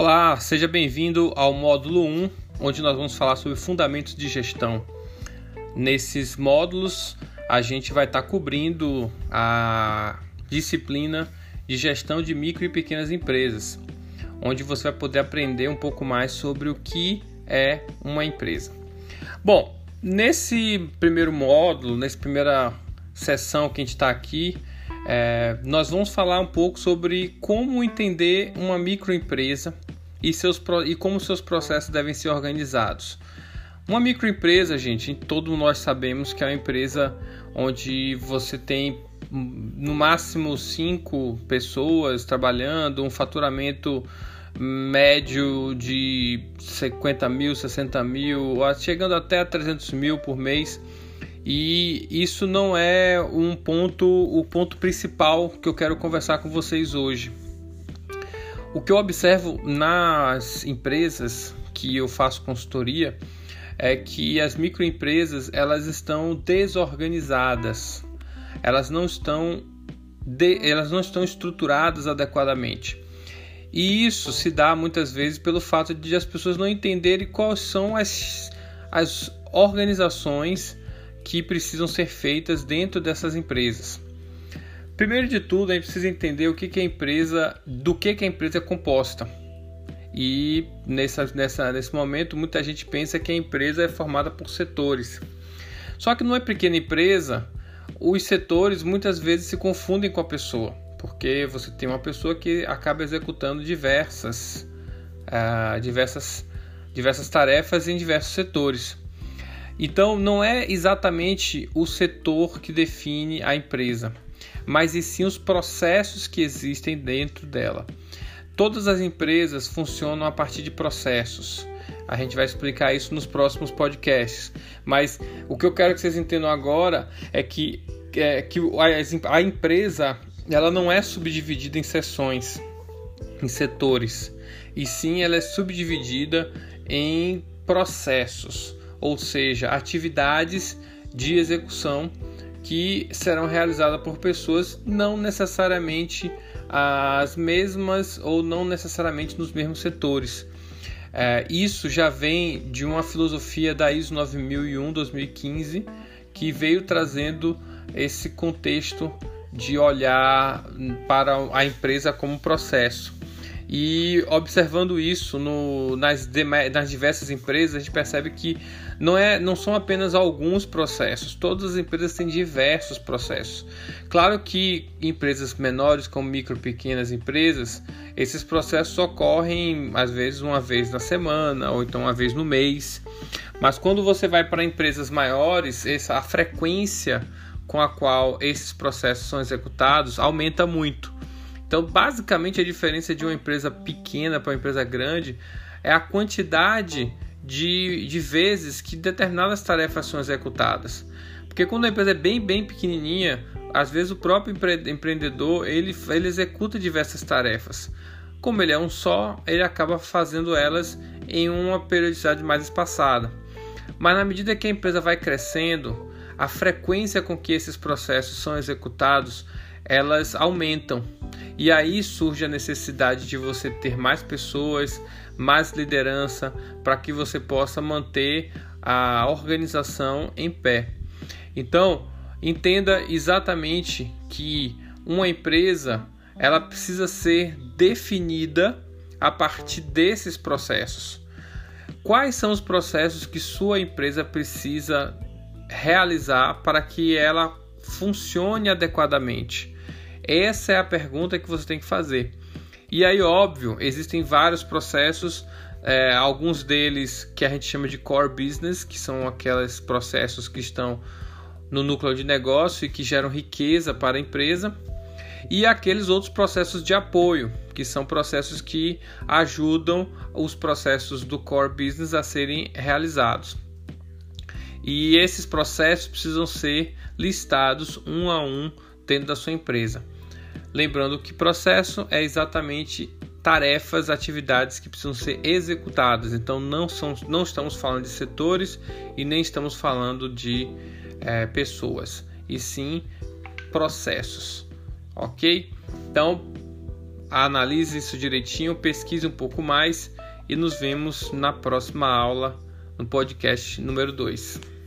Olá, seja bem-vindo ao módulo 1, onde nós vamos falar sobre fundamentos de gestão. Nesses módulos, a gente vai estar tá cobrindo a disciplina de gestão de micro e pequenas empresas, onde você vai poder aprender um pouco mais sobre o que é uma empresa. Bom, nesse primeiro módulo, nessa primeira sessão que a gente está aqui, é, nós vamos falar um pouco sobre como entender uma microempresa e, seus, e como seus processos devem ser organizados. Uma microempresa, gente, todos nós sabemos que é uma empresa onde você tem no máximo cinco pessoas trabalhando, um faturamento médio de 50 mil, 60 mil, chegando até 300 mil por mês. E isso não é um ponto, o ponto principal que eu quero conversar com vocês hoje. O que eu observo nas empresas que eu faço consultoria é que as microempresas elas estão desorganizadas, elas não estão de, elas não estão estruturadas adequadamente. E isso se dá muitas vezes pelo fato de as pessoas não entenderem quais são as, as organizações que precisam ser feitas dentro dessas empresas. Primeiro de tudo, a gente precisa entender o que, que a empresa, do que, que a empresa é composta. E nessa, nessa, nesse momento, muita gente pensa que a empresa é formada por setores. Só que numa pequena empresa, os setores muitas vezes se confundem com a pessoa, porque você tem uma pessoa que acaba executando diversas, uh, diversas, diversas tarefas em diversos setores. Então, não é exatamente o setor que define a empresa, mas e sim os processos que existem dentro dela. Todas as empresas funcionam a partir de processos. A gente vai explicar isso nos próximos podcasts. Mas o que eu quero que vocês entendam agora é que, é, que a, a empresa ela não é subdividida em seções, em setores, e sim ela é subdividida em processos ou seja, atividades de execução que serão realizadas por pessoas não necessariamente as mesmas ou não necessariamente nos mesmos setores. É, isso já vem de uma filosofia da ISO 9001-2015 que veio trazendo esse contexto de olhar para a empresa como processo. E observando isso no, nas, nas diversas empresas, a gente percebe que não, é, não são apenas alguns processos, todas as empresas têm diversos processos. Claro que empresas menores, como micro e pequenas empresas, esses processos ocorrem às vezes uma vez na semana ou então uma vez no mês. Mas quando você vai para empresas maiores, essa, a frequência com a qual esses processos são executados aumenta muito. Então, basicamente, a diferença de uma empresa pequena para uma empresa grande é a quantidade de, de vezes que determinadas tarefas são executadas. Porque quando a empresa é bem, bem pequenininha, às vezes o próprio empreendedor ele, ele executa diversas tarefas. Como ele é um só, ele acaba fazendo elas em uma periodicidade mais espaçada. Mas na medida que a empresa vai crescendo, a frequência com que esses processos são executados, elas aumentam. E aí surge a necessidade de você ter mais pessoas, mais liderança, para que você possa manter a organização em pé. Então, entenda exatamente que uma empresa ela precisa ser definida a partir desses processos. Quais são os processos que sua empresa precisa realizar para que ela funcione adequadamente? Essa é a pergunta que você tem que fazer. E aí, óbvio, existem vários processos, é, alguns deles que a gente chama de core business, que são aqueles processos que estão no núcleo de negócio e que geram riqueza para a empresa, e aqueles outros processos de apoio, que são processos que ajudam os processos do core business a serem realizados. E esses processos precisam ser listados um a um dentro da sua empresa. Lembrando que processo é exatamente tarefas, atividades que precisam ser executadas. Então não, são, não estamos falando de setores e nem estamos falando de é, pessoas, e sim processos, ok? Então analise isso direitinho, pesquise um pouco mais e nos vemos na próxima aula no podcast número 2.